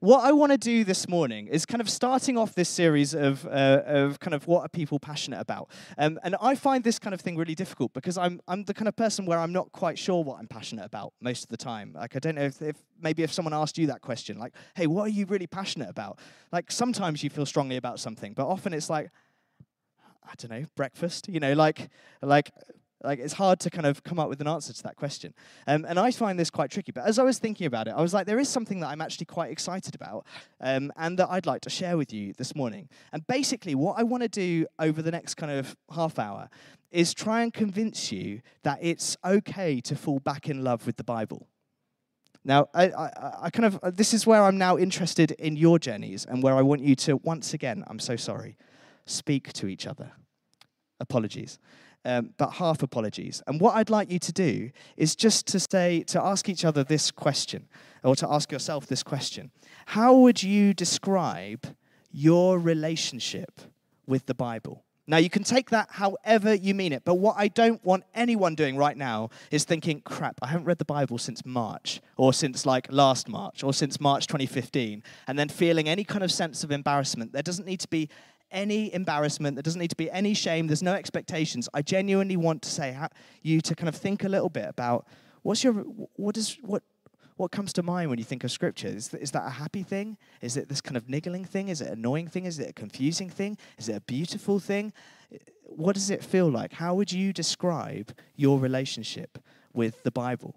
what I want to do this morning is kind of starting off this series of, uh, of kind of what are people passionate about. Um, and I find this kind of thing really difficult because I'm, I'm the kind of person where I'm not quite sure what I'm passionate about most of the time. Like, I don't know if, if maybe if someone asked you that question, like, hey, what are you really passionate about? Like, sometimes you feel strongly about something, but often it's like, I don't know, breakfast, you know, like, like like it's hard to kind of come up with an answer to that question. Um, and I find this quite tricky. But as I was thinking about it, I was like, there is something that I'm actually quite excited about um, and that I'd like to share with you this morning. And basically, what I want to do over the next kind of half hour is try and convince you that it's okay to fall back in love with the Bible. Now, I, I, I kind of, this is where I'm now interested in your journeys and where I want you to, once again, I'm so sorry, speak to each other. Apologies um, but half apologies. And what I'd like you to do is just to say, to ask each other this question, or to ask yourself this question How would you describe your relationship with the Bible? Now, you can take that however you mean it, but what I don't want anyone doing right now is thinking, crap, I haven't read the Bible since March, or since like last March, or since March 2015, and then feeling any kind of sense of embarrassment. There doesn't need to be any embarrassment. There doesn't need to be any shame. There's no expectations. I genuinely want to say you to kind of think a little bit about what's your what is what what comes to mind when you think of scripture? Is, is that a happy thing? Is it this kind of niggling thing? Is it an annoying thing? Is it a confusing thing? Is it a beautiful thing? What does it feel like? How would you describe your relationship with the Bible?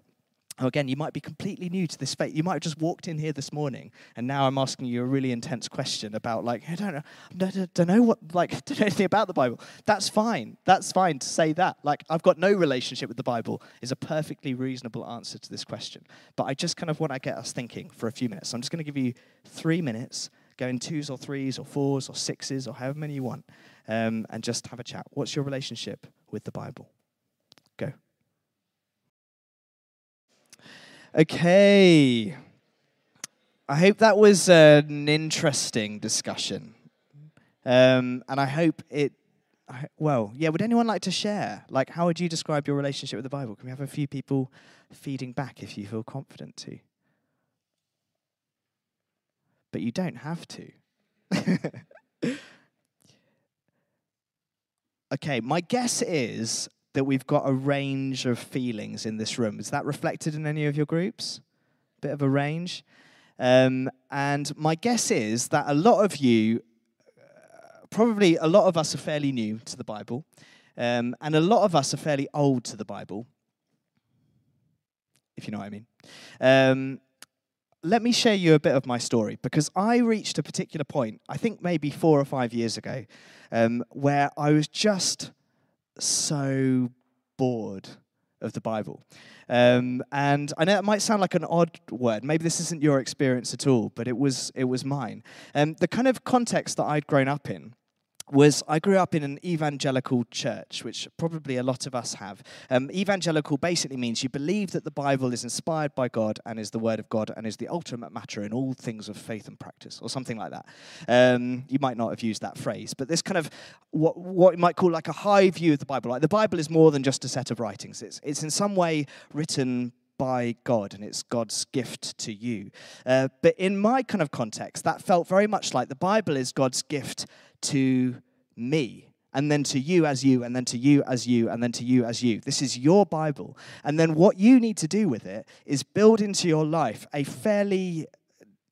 Again, you might be completely new to this faith. You might have just walked in here this morning, and now I'm asking you a really intense question about, like, I don't know, I don't know what, like, don't know anything about the Bible. That's fine. That's fine to say that. Like, I've got no relationship with the Bible is a perfectly reasonable answer to this question. But I just kind of want to get us thinking for a few minutes. So I'm just going to give you three minutes, go in twos or threes or fours or sixes or however many you want, um, and just have a chat. What's your relationship with the Bible? Go. Okay. I hope that was an interesting discussion. Um, and I hope it, well, yeah, would anyone like to share? Like, how would you describe your relationship with the Bible? Can we have a few people feeding back if you feel confident to? But you don't have to. okay, my guess is that we've got a range of feelings in this room. Is that reflected in any of your groups? Bit of a range. Um, and my guess is that a lot of you, uh, probably a lot of us are fairly new to the Bible, um, and a lot of us are fairly old to the Bible, if you know what I mean. Um, let me share you a bit of my story because I reached a particular point, I think maybe four or five years ago, um, where I was just so bored of the Bible. Um, and I know it might sound like an odd word. Maybe this isn't your experience at all, but it was, it was mine. Um, the kind of context that I'd grown up in was I grew up in an evangelical church, which probably a lot of us have. Um, evangelical basically means you believe that the Bible is inspired by God and is the Word of God and is the ultimate matter in all things of faith and practice, or something like that. Um, you might not have used that phrase, but this kind of what, what you might call like a high view of the Bible. Like the Bible is more than just a set of writings, it's, it's in some way written by God and it's God's gift to you. Uh, but in my kind of context, that felt very much like the Bible is God's gift to me and then to you as you, and then to you as you, and then to you as you. This is your Bible. And then what you need to do with it is build into your life a fairly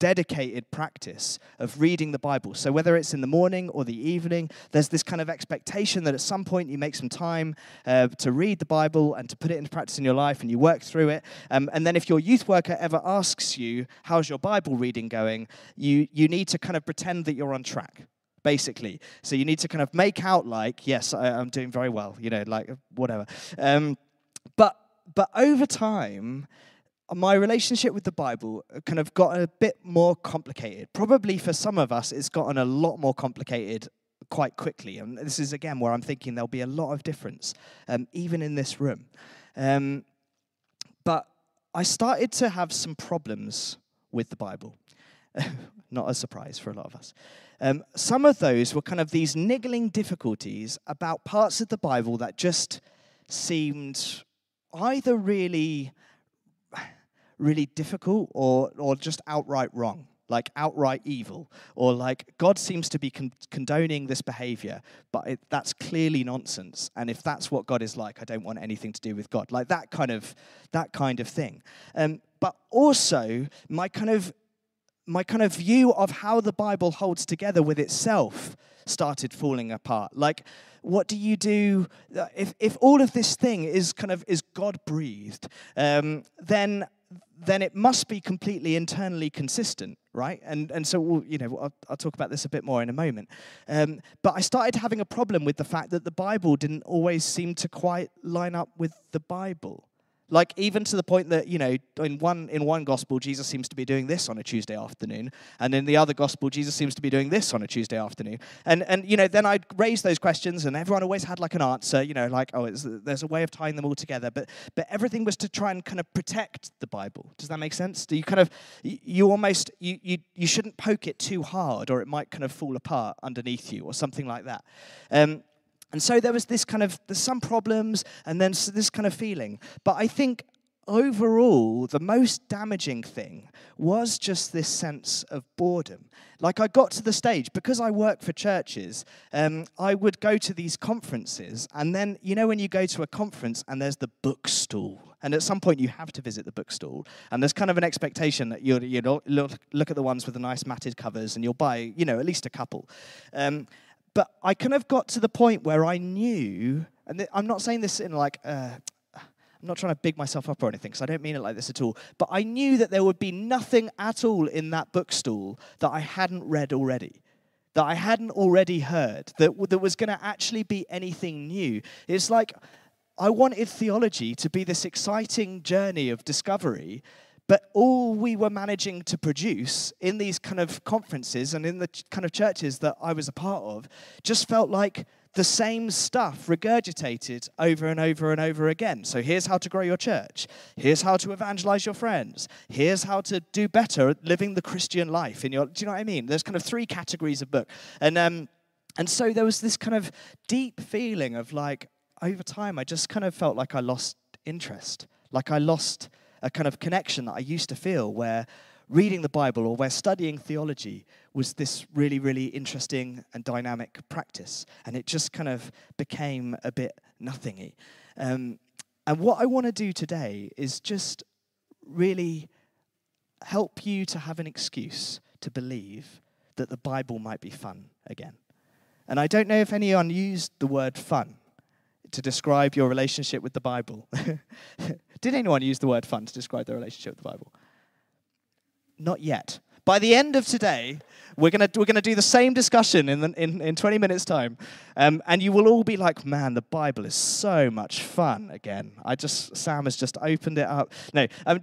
dedicated practice of reading the Bible. So, whether it's in the morning or the evening, there's this kind of expectation that at some point you make some time uh, to read the Bible and to put it into practice in your life and you work through it. Um, and then, if your youth worker ever asks you, How's your Bible reading going? you, you need to kind of pretend that you're on track basically. So you need to kind of make out like, yes, I, am doing very well, you know, like whatever. Um, but but over time, my relationship with the Bible kind of got a bit more complicated. Probably for some of us, it's gotten a lot more complicated quite quickly. And this is again where I'm thinking there'll be a lot of difference, um, even in this room. Um, but I started to have some problems with the Bible. Not a surprise for a lot of us. Um, some of those were kind of these niggling difficulties about parts of the Bible that just seemed either really, really difficult or, or just outright wrong. like outright evil, or like God seems to be con- condoning this behavior, but it, that's clearly nonsense. And if that's what God is like, I don't want anything to do with God. Like that kind of that kind of thing. Um, but also my kind of my kind of view of how the Bible holds together with itself started falling apart. Like, what do you do uh, if, if all of this thing is kind of is God breathed? Um, then then it must be completely internally consistent, right? And and so we'll, you know I'll, I'll, talk about this a bit more in a moment. Um, but I started having a problem with the fact that the Bible didn't always seem to quite line up with the Bible. Like even to the point that you know, in one in one gospel, Jesus seems to be doing this on a Tuesday afternoon, and in the other gospel, Jesus seems to be doing this on a Tuesday afternoon. And and you know, then I'd raise those questions, and everyone always had like an answer. You know, like oh, there's a way of tying them all together. But but everything was to try and kind of protect the Bible. Does that make sense? Do you kind of you almost you you you shouldn't poke it too hard, or it might kind of fall apart underneath you, or something like that. Um, and so there was this kind of, there's some problems and then this kind of feeling. But I think overall, the most damaging thing was just this sense of boredom. Like I got to the stage, because I work for churches, um, I would go to these conferences, and then, you know, when you go to a conference and there's the bookstall, and at some point you have to visit the bookstall, and there's kind of an expectation that you'll, you look, look at the ones with the nice matted covers, and you'll buy, you know, at least a couple. Um, but I kind of got to the point where I knew, and th- I'm not saying this in like, uh, I'm not trying to big myself up or anything, because I don't mean it like this at all. But I knew that there would be nothing at all in that bookstall that I hadn't read already, that I hadn't already heard, that, that was going to actually be anything new. It's like I wanted theology to be this exciting journey of discovery but all we were managing to produce in these kind of conferences and in the kind of churches that I was a part of just felt like the same stuff regurgitated over and over and over again. So here's how to grow your church. Here's how to evangelize your friends. Here's how to do better at living the Christian life in your do you know what I mean? There's kind of three categories of book. And um and so there was this kind of deep feeling of like over time I just kind of felt like I lost interest. Like I lost a kind of connection that I used to feel where reading the Bible or where studying theology was this really, really interesting and dynamic practice. And it just kind of became a bit nothingy. Um, and what I want to do today is just really help you to have an excuse to believe that the Bible might be fun again. And I don't know if anyone used the word fun to describe your relationship with the Bible. Did anyone use the word fun to describe their relationship with the Bible? Not yet. By the end of today, we're going we're gonna do the same discussion in, the, in, in 20 minutes' time. Um, and you will all be like, man, the Bible is so much fun again. I just, Sam has just opened it up. No, um,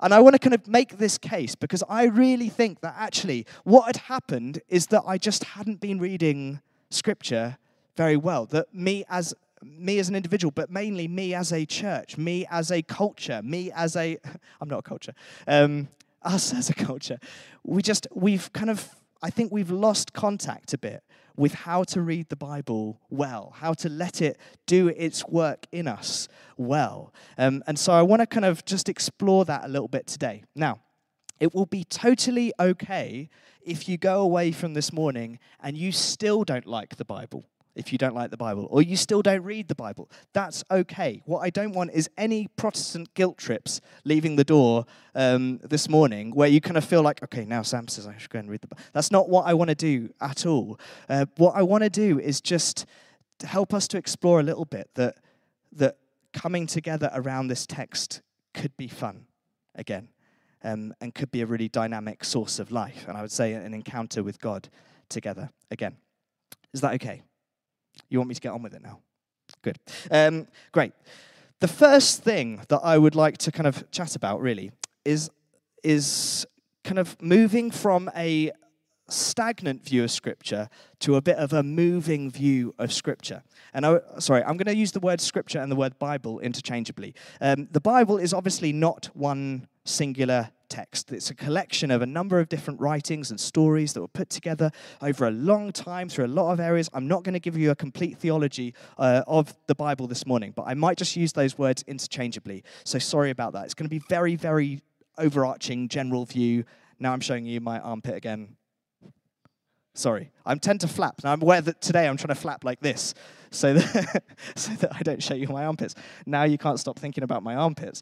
and I want to kind of make this case because I really think that actually what had happened is that I just hadn't been reading scripture very well. That me as me as an individual, but mainly me as a church, me as a culture, me as a, I'm not a culture, um, us as a culture. We just, we've kind of, I think we've lost contact a bit with how to read the Bible well, how to let it do its work in us well. Um, and so I want to kind of just explore that a little bit today. Now, it will be totally okay if you go away from this morning and you still don't like the Bible if you don't like the Bible, or you still don't read the Bible. That's okay. What I don't want is any Protestant guilt trips leaving the door um, this morning where you kind of feel like, okay, now Sam says I should go and read the Bible. That's not what I want to do at all. Uh, what I want to do is just help us to explore a little bit that, that coming together around this text could be fun again um, and could be a really dynamic source of life. And I would say an encounter with God together again. Is that okay? You want me to get on with it now? Good. Um, great. The first thing that I would like to kind of chat about really is, is kind of moving from a stagnant view of Scripture to a bit of a moving view of Scripture. And I, sorry, I'm going to use the word Scripture and the word Bible interchangeably. Um, the Bible is obviously not one singular text. It's a collection of a number of different writings and stories that were put together over a long time through a lot of areas. I'm not going to give you a complete theology uh, of the Bible this morning, but I might just use those words interchangeably. So sorry about that. It's going to be very, very overarching, general view, Now I'm showing you my armpit again. Sorry, I tend to flap. Now I'm aware that today I'm trying to flap like this so that, so that I don't show you my armpits. Now you can't stop thinking about my armpits.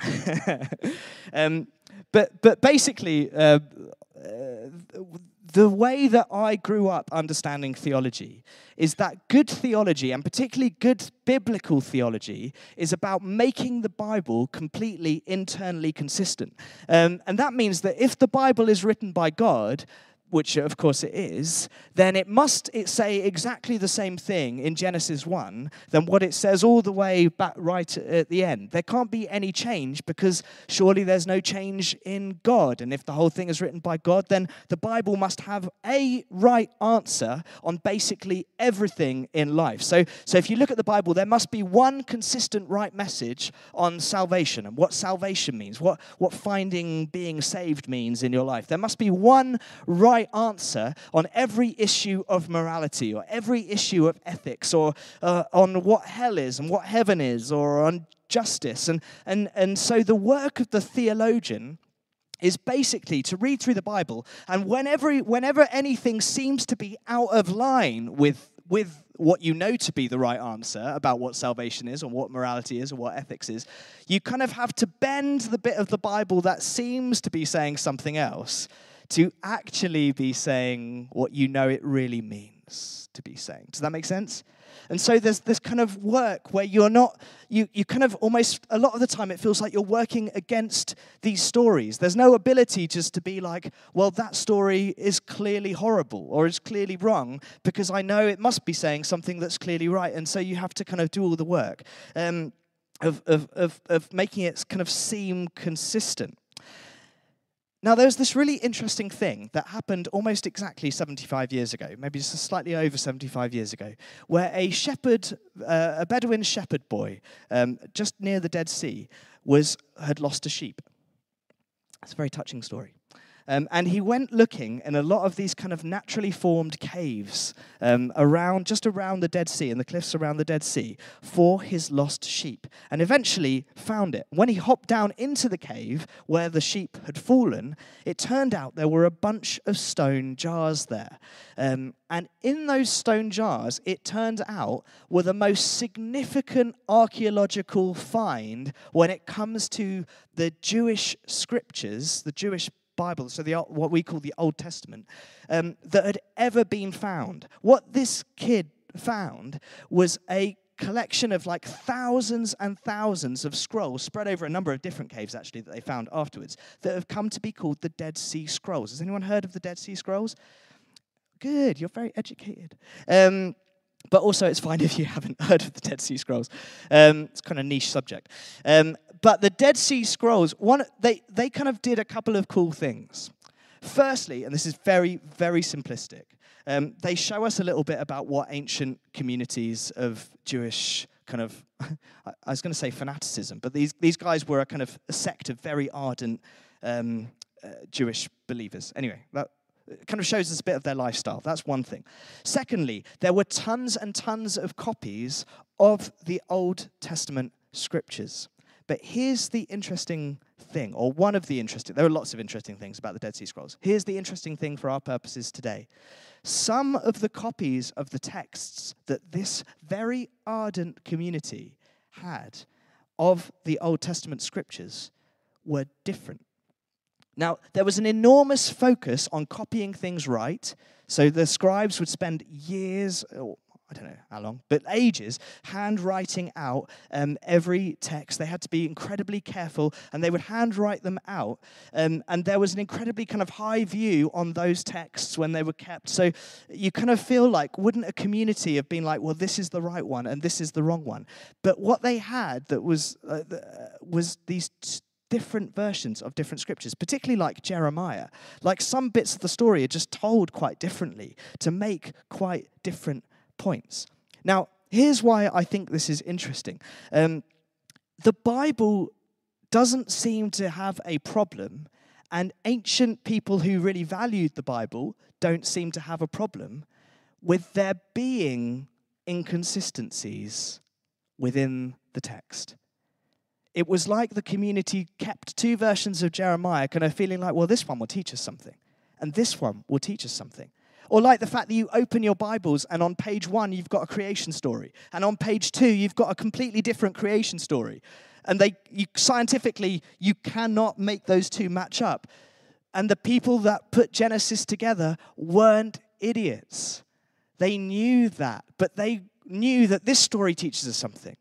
um, but, but basically, uh, the way that I grew up understanding theology is that good theology, and particularly good biblical theology, is about making the Bible completely internally consistent. Um, and that means that if the Bible is written by God, which of course it is, then it must it say exactly the same thing in Genesis 1 than what it says all the way back right at the end. There can't be any change because surely there's no change in God. And if the whole thing is written by God, then the Bible must have a right answer on basically everything in life. So, so if you look at the Bible, there must be one consistent right message on salvation and what salvation means, what, what finding being saved means in your life. There must be one right right answer on every issue of morality or every issue of ethics or uh, on what hell is and what heaven is or on justice. And, and, and so the work of the theologian is basically to read through the Bible, and whenever, whenever anything seems to be out of line with, with what you know to be the right answer about what salvation is, or what morality is, or what ethics is, you kind of have to bend the bit of the Bible that seems to be saying something else to actually be saying what you know it really means to be saying. Does that make sense? And so there's this kind of work where you're not, you, you kind of almost, a lot of the time, it feels like you're working against these stories. There's no ability just to be like, well, that story is clearly horrible or is clearly wrong because I know it must be saying something that's clearly right. And so you have to kind of do all the work um, of, of, of, of making it kind of seem consistent. Now, there's this really interesting thing that happened almost exactly 75 years ago, maybe just slightly over 75 years ago, where a shepherd, uh, a Bedouin shepherd boy, um, just near the Dead Sea, was had lost a sheep. It's a very touching story. Um, and he went looking in a lot of these kind of naturally formed caves um, around, just around the Dead Sea, and the cliffs around the Dead Sea, for his lost sheep. And eventually found it. When he hopped down into the cave where the sheep had fallen, it turned out there were a bunch of stone jars there. Um, and in those stone jars, it turned out, were the most significant archaeological find when it comes to the Jewish scriptures, the Jewish Bible, so the, what we call the Old Testament, um, that had ever been found. What this kid found was a collection of like thousands and thousands of scrolls spread over a number of different caves actually that they found afterwards that have come to be called the Dead Sea Scrolls. Has anyone heard of the Dead Sea Scrolls? Good, you're very educated. Um, but also, it's fine if you haven't heard of the Dead Sea Scrolls. Um, it's kind of niche subject. Um, but the Dead Sea Scrolls, one, they, they kind of did a couple of cool things. Firstly, and this is very, very simplistic, um, they show us a little bit about what ancient communities of Jewish kind of, I was going to say fanaticism, but these, these guys were a kind of a sect of very ardent um, uh, Jewish believers. Anyway, that, kind of shows us a bit of their lifestyle. That's one thing. Secondly, there were tons and tons of copies of the Old Testament scriptures. But here's the interesting thing, or one of the interesting, there are lots of interesting things about the Dead Sea Scrolls. Here's the interesting thing for our purposes today. Some of the copies of the texts that this very ardent community had of the Old Testament scriptures were different. Now, there was an enormous focus on copying things right. So the scribes would spend years, I don't know how long, but ages, handwriting out um, every text. They had to be incredibly careful and they would handwrite them out. Um, and there was an incredibly kind of high view on those texts when they were kept. So you kind of feel like, wouldn't a community have been like, well, this is the right one and this is the wrong one? But what they had that was, uh, was these t- different versions of different scriptures, particularly like Jeremiah. Like some bits of the story are just told quite differently to make quite different points. Now, here's why I think this is interesting. Um, the Bible doesn't seem to have a problem, and ancient people who really valued the Bible don't seem to have a problem with there being inconsistencies within the text. it was like the community kept two versions of Jeremiah, kind of feeling like, well, this one will teach us something, and this one will teach us something. Or like the fact that you open your Bibles and on page one you've got a creation story, and on page two you've got a completely different creation story. And they you, scientifically you cannot make those two match up. And the people that put Genesis together weren't idiots. They knew that, but they knew that this story teaches us something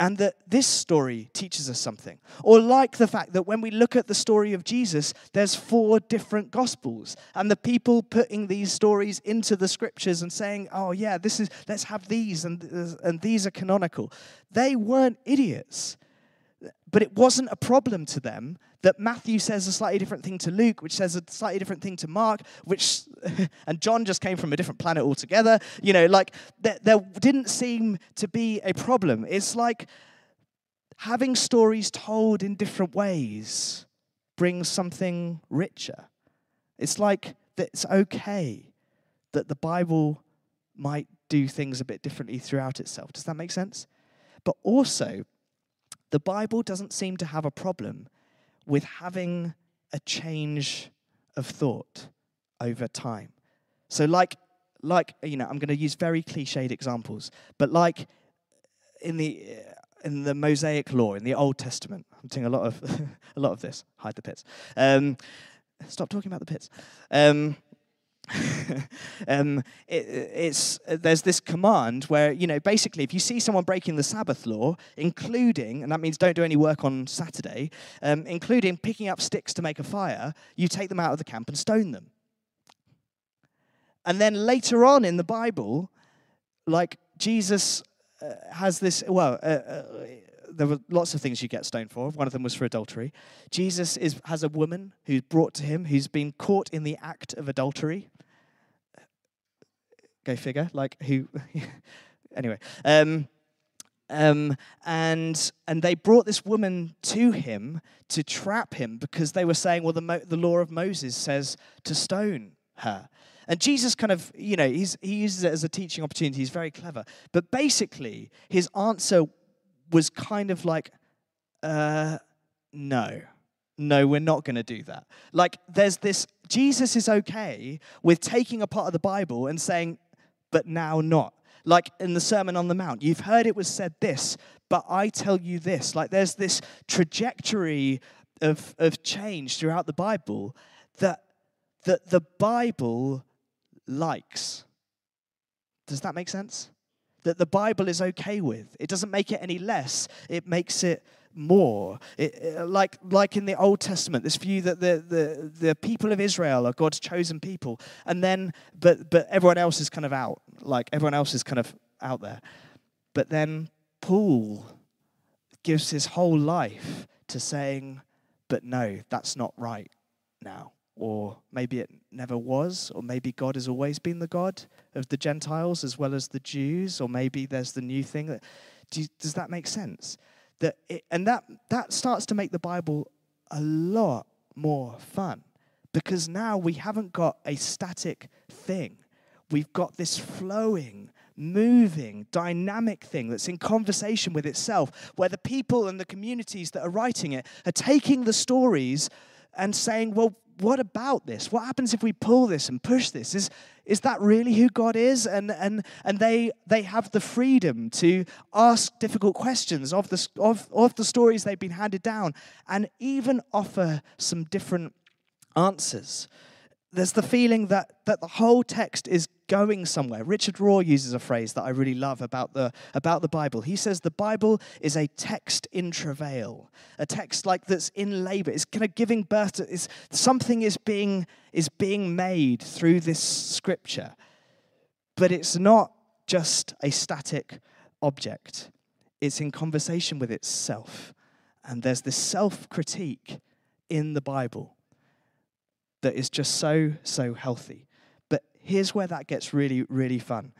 and that this story teaches us something. Or like the fact that when we look at the story of Jesus, there's four different gospels. And the people putting these stories into the scriptures and saying, oh, yeah, this is, let's have these, and, and these are canonical. They weren't idiots. But it wasn't a problem to them that Matthew says a slightly different thing to Luke, which says a slightly different thing to Mark, which, and John just came from a different planet altogether. You know, like there, there didn't seem to be a problem. It's like having stories told in different ways brings something richer. It's like that it's okay that the Bible might do things a bit differently throughout itself. Does that make sense? But also, the Bible doesn't seem to have a problem with having a change of thought over time. So, like, like you know, I'm going to use very cliched examples, but like in the in the Mosaic law in the Old Testament, I'm doing a lot of a lot of this. Hide the pits. Um, stop talking about the pits. Um, um, it, it's there's this command where you know basically if you see someone breaking the Sabbath law, including and that means don't do any work on Saturday, um, including picking up sticks to make a fire, you take them out of the camp and stone them. And then later on in the Bible, like Jesus uh, has this well. Uh, uh, there were lots of things you get stoned for. One of them was for adultery. Jesus is, has a woman who's brought to him who's been caught in the act of adultery. Go figure. Like who? anyway, um, um, and and they brought this woman to him to trap him because they were saying, well, the Mo- the law of Moses says to stone her. And Jesus kind of, you know, he's, he uses it as a teaching opportunity. He's very clever. But basically, his answer was kind of like, uh, no, no, we're not going to do that. Like, there's this, Jesus is okay with taking a part of the Bible and saying, but now not. Like in the Sermon on the Mount, you've heard it was said this, but I tell you this. Like, there's this trajectory of, of change throughout the Bible that, that the Bible likes. Does that make sense? that the Bible is okay with. It doesn't make it any less, it makes it more. It, it, like, like in the Old Testament, this view that the, the, the people of Israel are God's chosen people, and then, but, but everyone else is kind of out. Like, everyone else is kind of out there. But then Paul gives his whole life to saying, but no, that's not right now or maybe it never was, or maybe God has always been the God of the Gentiles as well as the Jews, or maybe there's the new thing. That, do you, does that make sense? That it, and that that starts to make the Bible a lot more fun because now we haven't got a static thing. We've got this flowing, moving, dynamic thing that's in conversation with itself, where the people and the communities that are writing it are taking the stories and saying, well, what about this? What happens if we pull this and push this? Is, is that really who God is? And, and, and they, they have the freedom to ask difficult questions of the, of, of the stories they've been handed down and even offer some different answers there's the feeling that, that the whole text is going somewhere. Richard Rohr uses a phrase that I really love about the, about the Bible. He says the Bible is a text in travail, a text like that's in labor. It's kind of giving birth to is something is being is being made through this scripture, but it's not just a static object. It's in conversation with itself, and there's this self critique in the Bible that is just so, so healthy. But here's where that gets really, really fun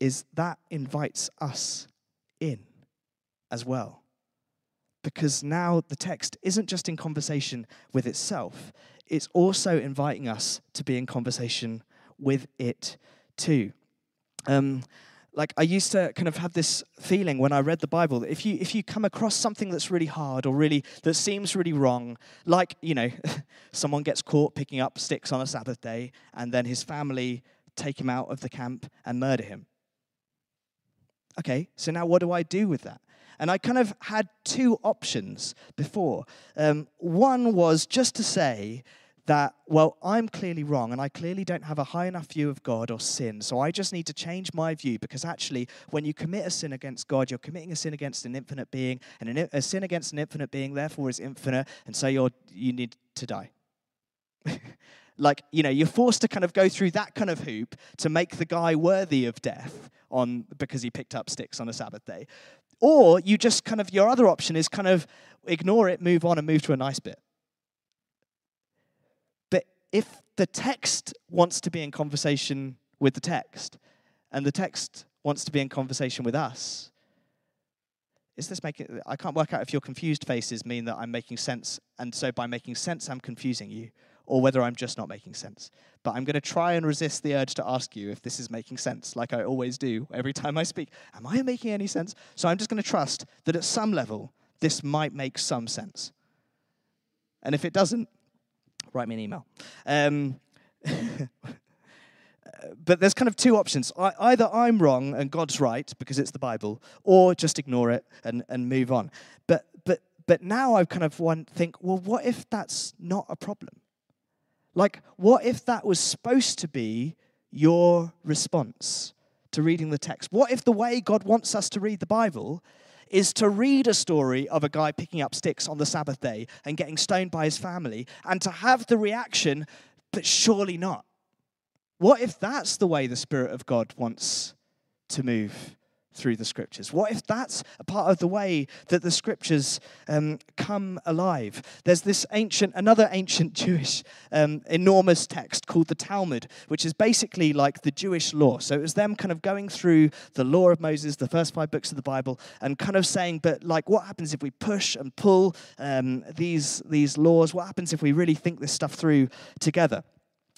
is that invites us in as well. Because now the text isn't just in conversation with itself, it's also inviting us to be in conversation with it too. Um, like I used to kind of have this feeling when I read the Bible that if you if you come across something that's really hard or really that seems really wrong, like you know, someone gets caught picking up sticks on a Sabbath day, and then his family take him out of the camp and murder him. Okay, so now what do I do with that? And I kind of had two options before. Um, one was just to say, that, well, I'm clearly wrong and I clearly don't have a high enough view of God or sin. So I just need to change my view because actually, when you commit a sin against God, you're committing a sin against an infinite being, and a sin against an infinite being, therefore, is infinite, and so you're, you need to die. like, you know, you're forced to kind of go through that kind of hoop to make the guy worthy of death on because he picked up sticks on a Sabbath day. Or you just kind of, your other option is kind of ignore it, move on, and move to a nice bit if the text wants to be in conversation with the text, and the text wants to be in conversation with us, is this making i can't work out if your confused faces mean that i'm making sense and so by making sense i'm confusing you or whether i'm just not making sense. But i'm going to try and resist the urge to ask you if this is making sense like i always do every time i speak. Am i making any sense? So i'm just going to trust that at some level this might make some sense. And if it doesn't write me an email. Um, but there's kind of two options. I, either I'm wrong and God's right because it's the Bible, or just ignore it and, and move on. But but but now I've kind of want think, well, what if that's not a problem? Like, what if that was supposed to be your response to reading the text? What if the way God wants us to read the Bible is to read a story of a guy picking up sticks on the Sabbath day and getting stoned by his family and to have the reaction, but surely not. What if that's the way the Spirit of God wants to move through the scriptures? What if that's a part of the way that the scriptures um, come alive? There's this ancient, another ancient Jewish um, enormous text called the Talmud, which is basically like the Jewish law. So it was them kind of going through the law of Moses, the first five books of the Bible, and kind of saying, but like, what happens if we push and pull um, these, these laws? What happens if we really think this stuff through together?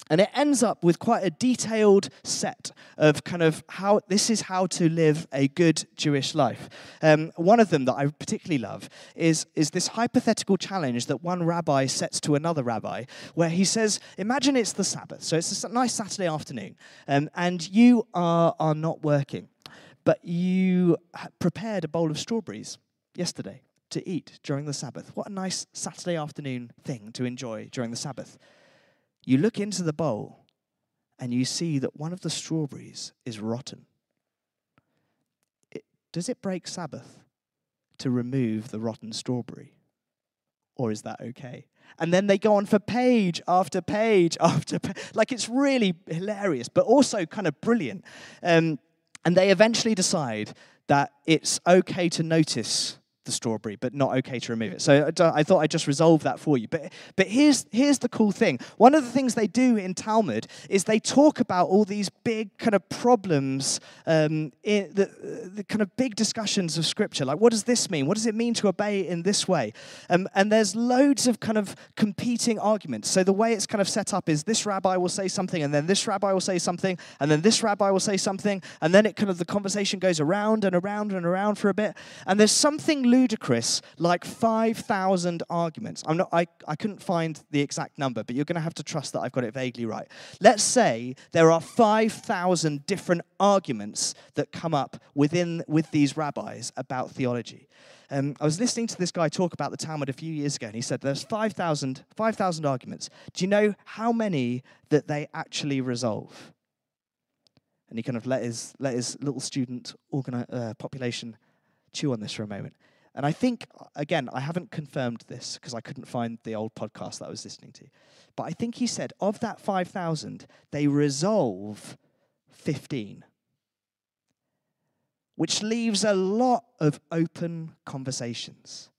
And it ends up with quite a detailed set of kind of how this is how to live a good Jewish life. Um, one of them that I particularly love is, is this hypothetical challenge that one rabbi sets to another rabbi, where he says, Imagine it's the Sabbath. So it's a nice Saturday afternoon, um, and you are, are not working, but you prepared a bowl of strawberries yesterday to eat during the Sabbath. What a nice Saturday afternoon thing to enjoy during the Sabbath. You look into the bowl and you see that one of the strawberries is rotten. It, does it break Sabbath to remove the rotten strawberry? Or is that okay? And then they go on for page after page after page. Like it's really hilarious, but also kind of brilliant. Um, and they eventually decide that it's okay to notice the strawberry, but not okay to remove it. So I thought I'd just resolve that for you. But, but here's, here's the cool thing. One of the things they do in Talmud is they talk about all these big kind of problems, um, in the, the kind of big discussions of Scripture. Like, what does this mean? What does it mean to obey in this way? Um, and there's loads of kind of competing arguments. So the way it's kind of set up is this rabbi will say something, and then this rabbi will say something, and then this rabbi will say something, and then it kind of the conversation goes around and around and around for a bit. And there's something ludicrous like 5,000 arguments. I'm not, I, I couldn't find the exact number, but you're going to have to trust that I've got it vaguely right. Let's say there are 5,000 different arguments that come up within with these rabbis about theology. Um, I was listening to this guy talk about the Talmud a few years ago, and he said there's 5,000 5, arguments. Do you know how many that they actually resolve? And he kind of let his, let his little student organi- uh, population chew on this for a moment. And I think, again, I haven't confirmed this because I couldn't find the old podcast that I was listening to. But I think he said of that 5,000, they resolve 15, which leaves a lot of open conversations.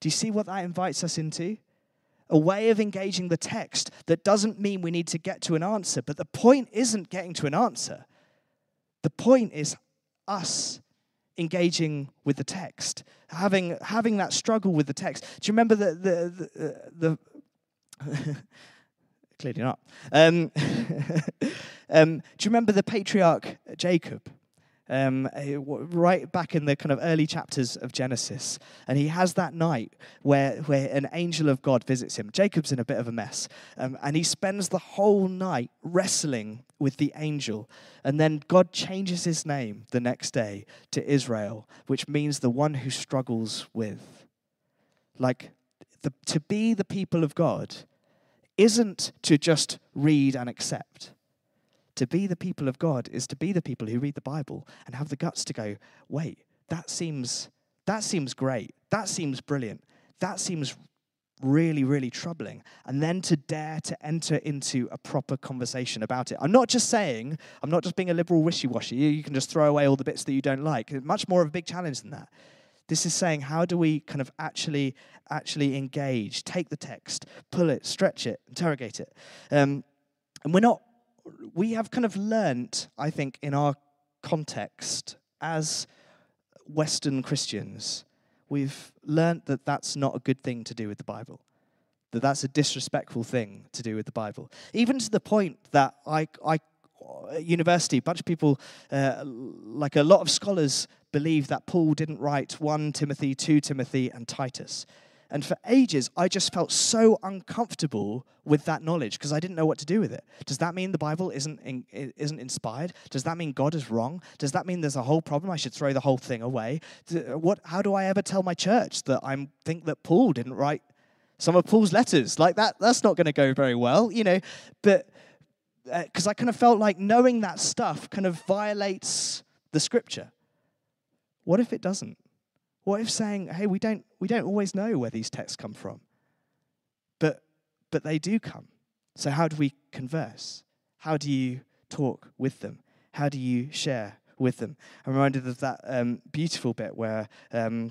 Do you see what that invites us into? A way of engaging the text that doesn't mean we need to get to an answer, but the point isn't getting to an answer. The point is us engaging with the text, having, having that struggle with the text. Do you remember the, the, the, the clearly not. Um, um, do you remember the patriarch Jacob? um, right back in the kind of early chapters of Genesis. And he has that night where, where an angel of God visits him. Jacob's in a bit of a mess. Um, and he spends the whole night wrestling with the angel. And then God changes his name the next day to Israel, which means the one who struggles with. Like, the, to be the people of God isn't to just read and accept. To be the people of God is to be the people who read the Bible and have the guts to go, wait, that seems that seems great. That seems brilliant. That seems really, really troubling. And then to dare to enter into a proper conversation about it. I'm not just saying, I'm not just being a liberal wishy washy. You can just throw away all the bits that you don't like. It's much more of a big challenge than that. This is saying, how do we kind of actually, actually engage, take the text, pull it, stretch it, interrogate it? Um, and we're not, we have kind of learnt, I think, in our context as Western Christians, we've learnt that that's not a good thing to do with the Bible. That that's a disrespectful thing to do with the Bible. Even to the point that I, I at university, a bunch of people, uh, like a lot of scholars, believe that Paul didn't write 1 Timothy, 2 Timothy, and Titus. And for ages, I just felt so uncomfortable with that knowledge because I didn't know what to do with it. Does that mean the Bible isn't, in, isn't inspired? Does that mean God is wrong? Does that mean there's a whole problem? I should throw the whole thing away? What, how do I ever tell my church that I think that Paul didn't write some of Paul's letters? Like that, that's not going to go very well, you know. But because uh, I kind of felt like knowing that stuff kind of violates the scripture. What if it doesn't? What if saying, hey, we don't, we don't always know where these texts come from, but, but they do come. So, how do we converse? How do you talk with them? How do you share with them? I'm reminded of that um, beautiful bit where um,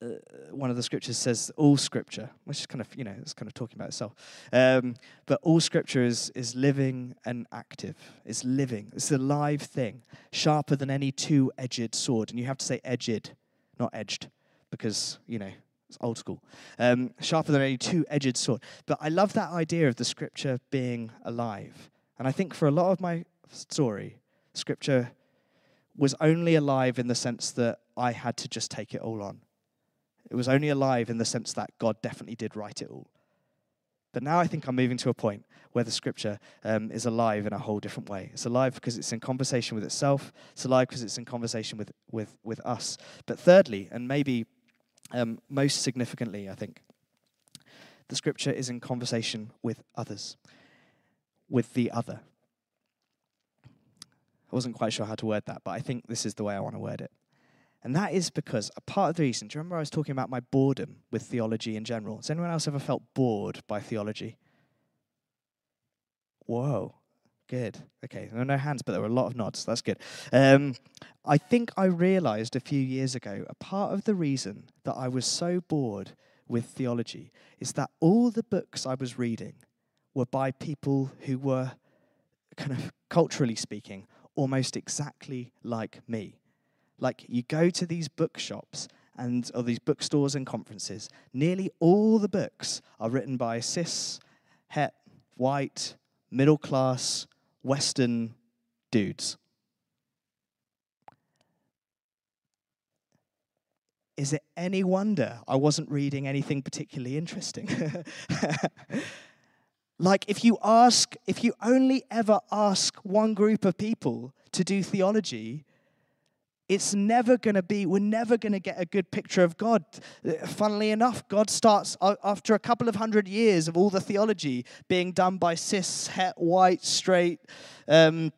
uh, one of the scriptures says all scripture, which is kind of you know it's kind of talking about itself. Um, but all scripture is is living and active. It's living. It's a live thing, sharper than any two-edged sword. And you have to say edged, not edged, because you know it's old school. Um, sharper than any two-edged sword. But I love that idea of the scripture being alive. And I think for a lot of my story, scripture was only alive in the sense that I had to just take it all on. It was only alive in the sense that God definitely did write it all. But now I think I'm moving to a point where the scripture um, is alive in a whole different way. It's alive because it's in conversation with itself. It's alive because it's in conversation with, with, with us. But thirdly, and maybe um, most significantly, I think, the scripture is in conversation with others, with the other. I wasn't quite sure how to word that, but I think this is the way I want to word it. And that is because a part of the reason, do you remember I was talking about my boredom with theology in general? Has anyone else ever felt bored by theology? Whoa, good. Okay, there are no hands, but there were a lot of nods. That's good. Um, I think I realized a few years ago a part of the reason that I was so bored with theology is that all the books I was reading were by people who were, kind of culturally speaking, almost exactly like me. Like you go to these bookshops and or these bookstores and conferences, nearly all the books are written by cis, het, white, middle class, Western dudes. Is it any wonder I wasn't reading anything particularly interesting? like, if you ask, if you only ever ask one group of people to do theology, it's never going to be, we're never going to get a good picture of God. Funnily enough, God starts after a couple of hundred years of all the theology being done by cis, het, white, straight, um,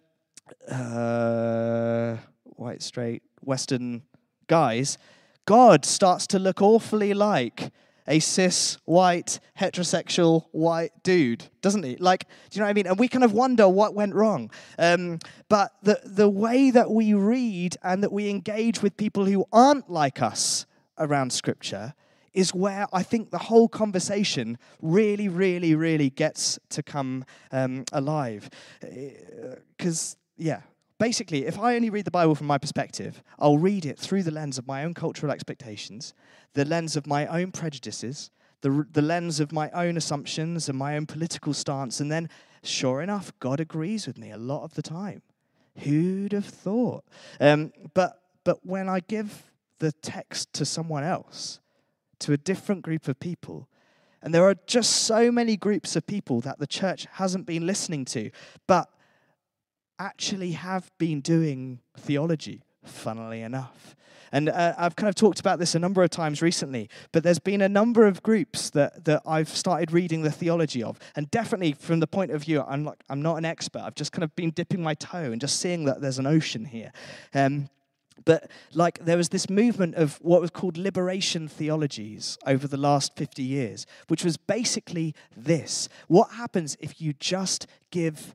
uh, white, straight, Western guys. God starts to look awfully like a cis, white, heterosexual, white dude, doesn't he? Like, do you know what I mean? And we kind of wonder what went wrong. Um, but the, the way that we read and that we engage with people who aren't like us around Scripture is where I think the whole conversation really, really, really gets to come um, alive. Because, uh, yeah, basically, if I only read the Bible from my perspective, I'll read it through the lens of my own cultural expectations, the lens of my own prejudices, the, the lens of my own assumptions and my own political stance. And then, sure enough, God agrees with me a lot of the time. Who'd have thought? Um, but, but when I give the text to someone else, to a different group of people, and there are just so many groups of people that the church hasn't been listening to, but actually have been doing theology, funnily enough. And uh, I've kind of talked about this a number of times recently, but there's been a number of groups that, that I've started reading the theology of. And definitely from the point of view, I'm, like, I'm not an expert. I've just kind of been dipping my toe and just seeing that there's an ocean here. Um, but like there was this movement of what was called liberation theologies over the last 50 years, which was basically this. What happens if you just give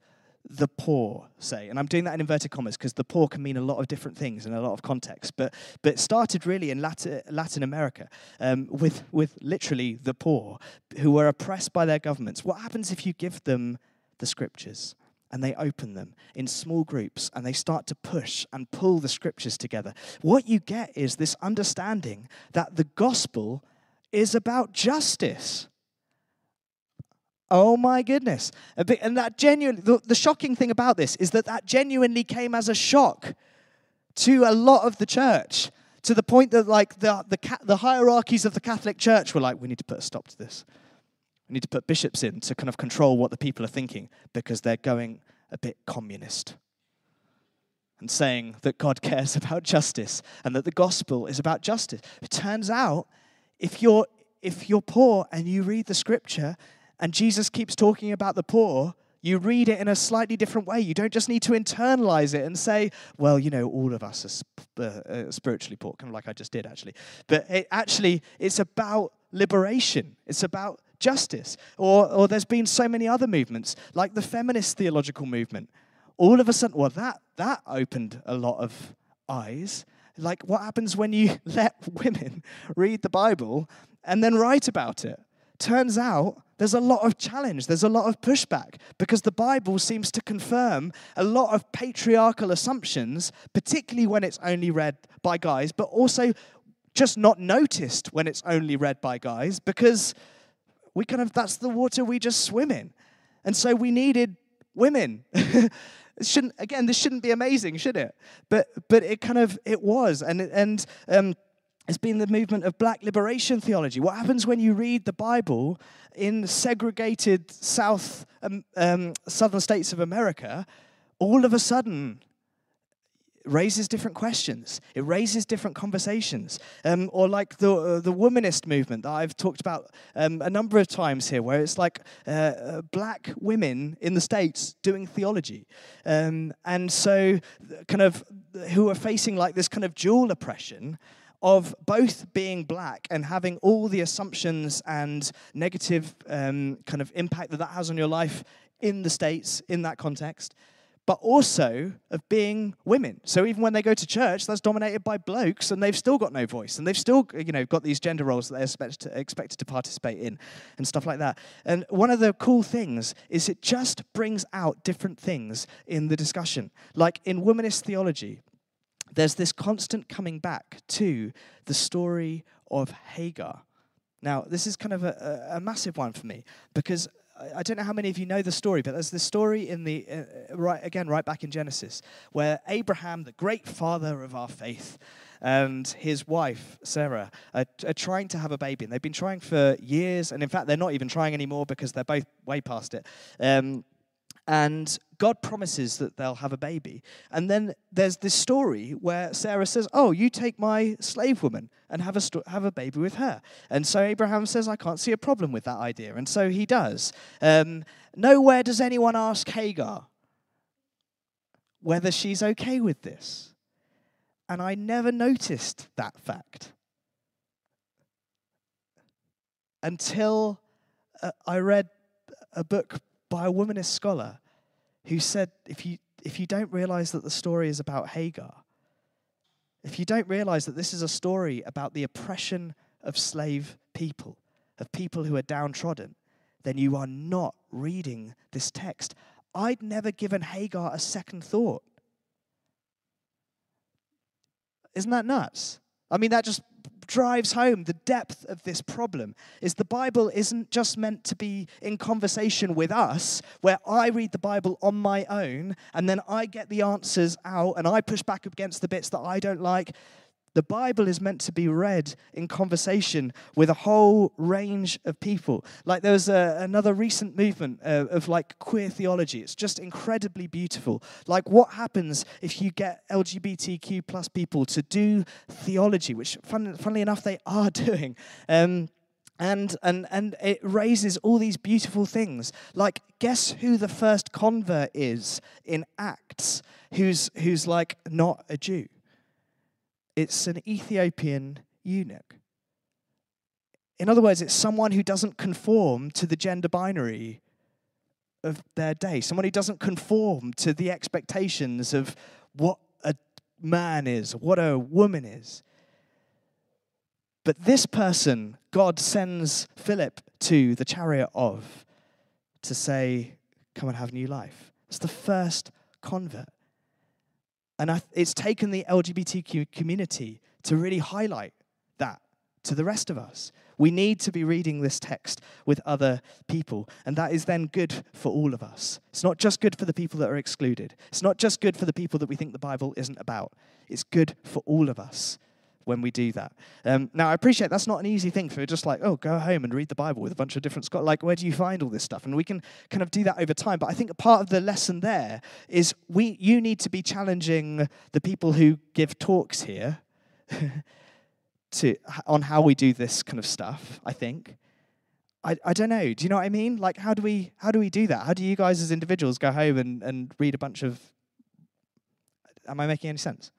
the poor, say, and I'm doing that in inverted commas because the poor can mean a lot of different things in a lot of contexts, but, but started really in Latin, Latin America um, with, with literally the poor who were oppressed by their governments. What happens if you give them the scriptures? and they open them in small groups and they start to push and pull the scriptures together. What you get is this understanding that the gospel is about justice. Oh my goodness. And that genuinely, the, the shocking thing about this is that that genuinely came as a shock to a lot of the church to the point that like the, the, the hierarchies of the Catholic Church were like, we need to put a stop to this. We need to put bishops in to kind of control what the people are thinking because they're going a bit communist and saying that God cares about justice and that the gospel is about justice. It turns out if you're if you're poor and you read the scripture and Jesus keeps talking about the poor, you read it in a slightly different way. You don't just need to internalize it and say, well, you know, all of us are sp- uh, uh, spiritually poor, kind of like I just did actually. But it actually, it's about liberation, it's about justice. Or, or there's been so many other movements, like the feminist theological movement. All of a sudden, well, that, that opened a lot of eyes. Like, what happens when you let women read the Bible and then write about it? Turns out there's a lot of challenge, there's a lot of pushback because the Bible seems to confirm a lot of patriarchal assumptions, particularly when it's only read by guys, but also just not noticed when it's only read by guys because we kind of that's the water we just swim in. And so we needed women. shouldn't again, this shouldn't be amazing, should it? But but it kind of it was. And and um it's been the movement of black liberation theology. What happens when you read the Bible in segregated South um, um, southern states of America? All of a sudden, raises different questions. It raises different conversations. Um, or like the uh, the womanist movement that I've talked about um, a number of times here, where it's like uh, uh, black women in the states doing theology, um, and so kind of who are facing like this kind of dual oppression of both being black and having all the assumptions and negative um, kind of impact that that has on your life in the states in that context but also of being women. So even when they go to church, that's dominated by blokes, and they've still got no voice, and they've still, you know, got these gender roles that they're expected to, expected to participate in, and stuff like that. And one of the cool things is it just brings out different things in the discussion. Like in womanist theology, there's this constant coming back to the story of Hagar. Now, this is kind of a, a, massive one for me because I don't know how many of you know the story, but there's this story in the uh, right again, right back in Genesis, where Abraham, the great father of our faith, and his wife Sarah are, are, trying to have a baby, and they've been trying for years, and in fact, they're not even trying anymore because they're both way past it. Um, and God promises that they'll have a baby. And then there's this story where Sarah says, Oh, you take my slave woman and have a, sto- have a baby with her. And so Abraham says, I can't see a problem with that idea. And so he does. Um, nowhere does anyone ask Hagar whether she's okay with this. And I never noticed that fact until uh, I read a book by a womanist scholar who said if you, if you don't realize that the story is about Hagar, if you don't realize that this is a story about the oppression of slave people, of people who are downtrodden, then you are not reading this text. I'd never given Hagar a second thought. Isn't that nuts? I mean, that just drives home the depth of this problem is the Bible isn't just meant to be in conversation with us, where I read the Bible on my own and then I get the answers out and I push back against the bits that I don't like. The Bible is meant to be read in conversation with a whole range of people. Like there was a, another recent movement uh, of like queer theology. It's just incredibly beautiful. Like what happens if you get LGBTQ plus people to do theology, which fun, funnily enough they are doing. Um, and and and it raises all these beautiful things like guess who the first convert is in acts who's who's like not a jew it's an Ethiopian eunuch. In other words, it's someone who doesn't conform to the gender binary of their day, someone who doesn't conform to the expectations of what a man is, what a woman is. But this person, God sends Philip to the chariot of to say, Come and have new life. It's the first convert. And I, it's taken the LGBTQ community to really highlight that to the rest of us. We need to be reading this text with other people, and that is then good for all of us. It's not just good for the people that are excluded, it's not just good for the people that we think the Bible isn't about. It's good for all of us when we do that. Um, now, I appreciate that's not an easy thing for just like, oh, go home and read the Bible with a bunch of different scholars. Like, where do you find all this stuff? And we can kind of do that over time. But I think a part of the lesson there is we, you need to be challenging the people who give talks here to on how we do this kind of stuff. I think. I, I don't know. Do you know what I mean? Like, how do we how do we do that? How do you guys as individuals go home and, and read a bunch of? Am I making any sense?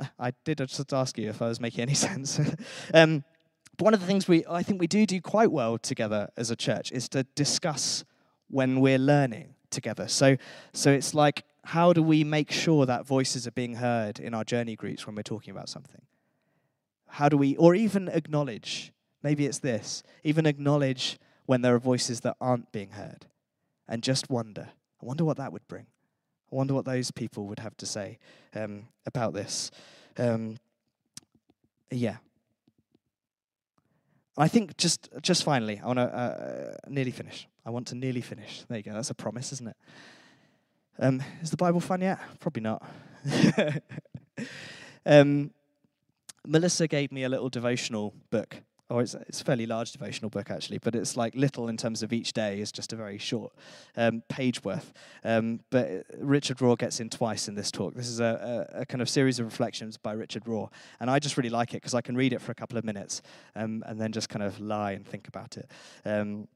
I did just ask you if I was making any sense. um, but one of the things we I think we do do quite well together as a church is to discuss when we're learning together. So so it's like how do we make sure that voices are being heard in our journey groups when we're talking about something? How do we or even acknowledge maybe it's this, even acknowledge when there are voices that aren't being heard and just wonder. I wonder what that would bring. I wonder what those people would have to say um, about this. Um, yeah. I think just just finally, I want to uh, nearly finish. I want to nearly finish. There you go. That's a promise, isn't it? Um, is the Bible fun yet? Probably not. um, Melissa gave me a little devotional book or it's, it's a fairly large devotional book actually, but it's like little in terms of each day is just a very short um, page worth. Um, but Richard Rohr gets in twice in this talk. This is a, a, a, kind of series of reflections by Richard Rohr, and I just really like it because I can read it for a couple of minutes um, and then just kind of lie and think about it. Um,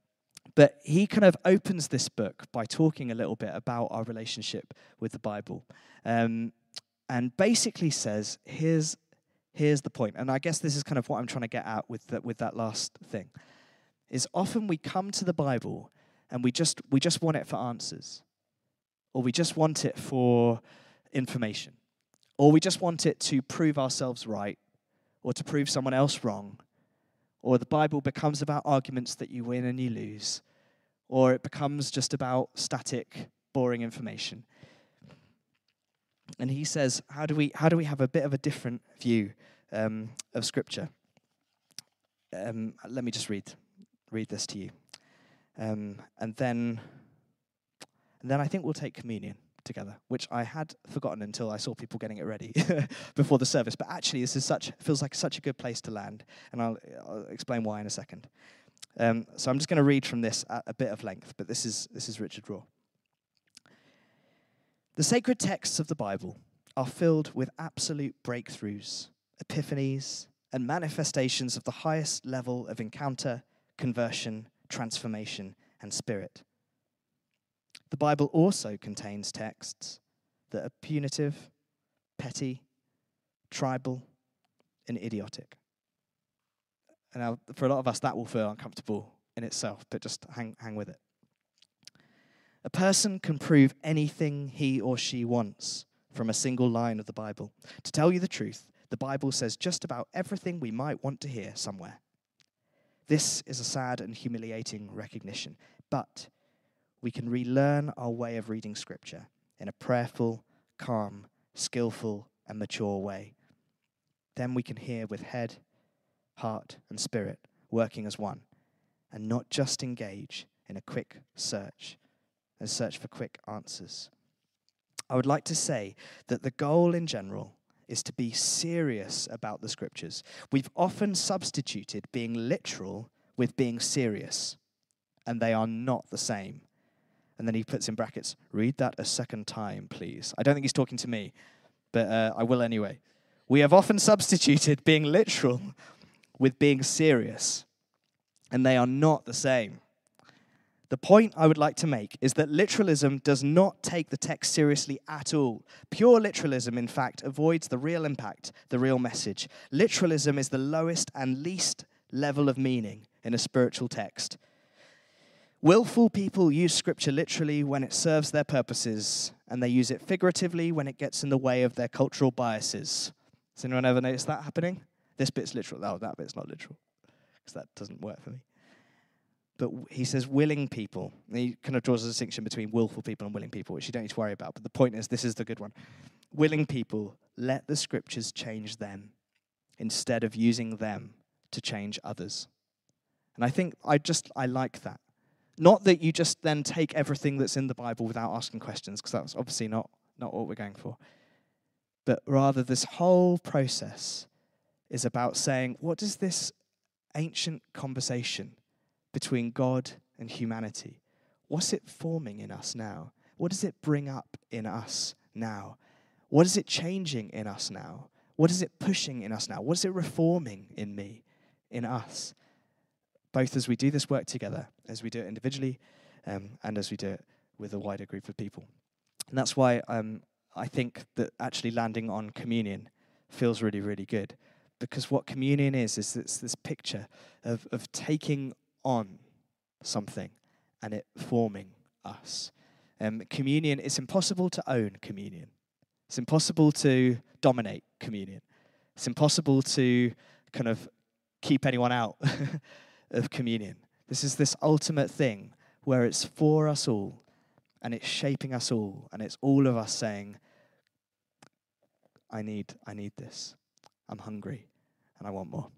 but he kind of opens this book by talking a little bit about our relationship with the Bible. Um, and basically says, here's here's the point, and I guess this is kind of what I'm trying to get at with the, with that last thing, is often we come to the Bible and we just we just want it for answers, or we just want it for information, or we just want it to prove ourselves right, or to prove someone else wrong, or the Bible becomes about arguments that you win and you lose, or it becomes just about static, boring information. And he says, how do we, how do we have a bit of a different view um, of Scripture? Um, let me just read, read this to you. Um, and then, and then I think we'll take communion together, which I had forgotten until I saw people getting it ready before the service. But actually, this is such feels like such a good place to land, and I'll, I'll explain why in a second. Um, so I'm just going to read from this at a bit of length, but this is this is Richard Rohr. The sacred texts of the Bible are filled with absolute breakthroughs, epiphanies, and manifestations of the highest level of encounter, conversion, transformation, and spirit. The Bible also contains texts that are punitive, petty, tribal, and idiotic. And now, for a lot of us, that will feel uncomfortable in itself, but just hang, hang with it. A person can prove anything he or she wants from a single line of the Bible. To tell you the truth, the Bible says just about everything we might want to hear somewhere. This is a sad and humiliating recognition, but we can relearn our way of reading Scripture in a prayerful, calm, skillful, and mature way. Then we can hear with head, heart, and spirit working as one, and not just engage in a quick search, a search for quick answers. I would like to say that the goal in general is to be serious about the scriptures. We've often substituted being literal with being serious, and they are not the same. And then he puts in brackets, read that a second time, please. I don't think he's talking to me, but uh, I will anyway. We have often substituted being literal with being serious, and they are not the same. The point I would like to make is that literalism does not take the text seriously at all. Pure literalism, in fact, avoids the real impact, the real message. Literalism is the lowest and least level of meaning in a spiritual text. Willful people use scripture literally when it serves their purposes, and they use it figuratively when it gets in the way of their cultural biases. Has anyone ever noticed that happening? This bit's literal. Oh, that bit's not literal, because that doesn't work for me but he says willing people. And he kind of draws a distinction between willful people and willing people, which you don't need to worry about. But the point is, this is the good one. Willing people, let the scriptures change them instead of using them to change others. And I think I just, I like that. Not that you just then take everything that's in the Bible without asking questions, because that's obviously not, not what we're going for. But rather, this whole process is about saying, what does this ancient conversation between God and humanity. What's it forming in us now? What does it bring up in us now? What is it changing in us now? What is it pushing in us now? What is it reforming in me, in us? Both as we do this work together, as we do it individually, um, and as we do it with a wider group of people. And that's why um, I think that actually landing on communion feels really, really good. Because what communion is, is it's this picture of, of taking on something and it forming us. Um, communion, it's impossible to own communion. It's impossible to dominate communion. It's impossible to kind of keep anyone out of communion. This is this ultimate thing where it's for us all and it's shaping us all and it's all of us saying, I need, I need this. I'm hungry and I want more.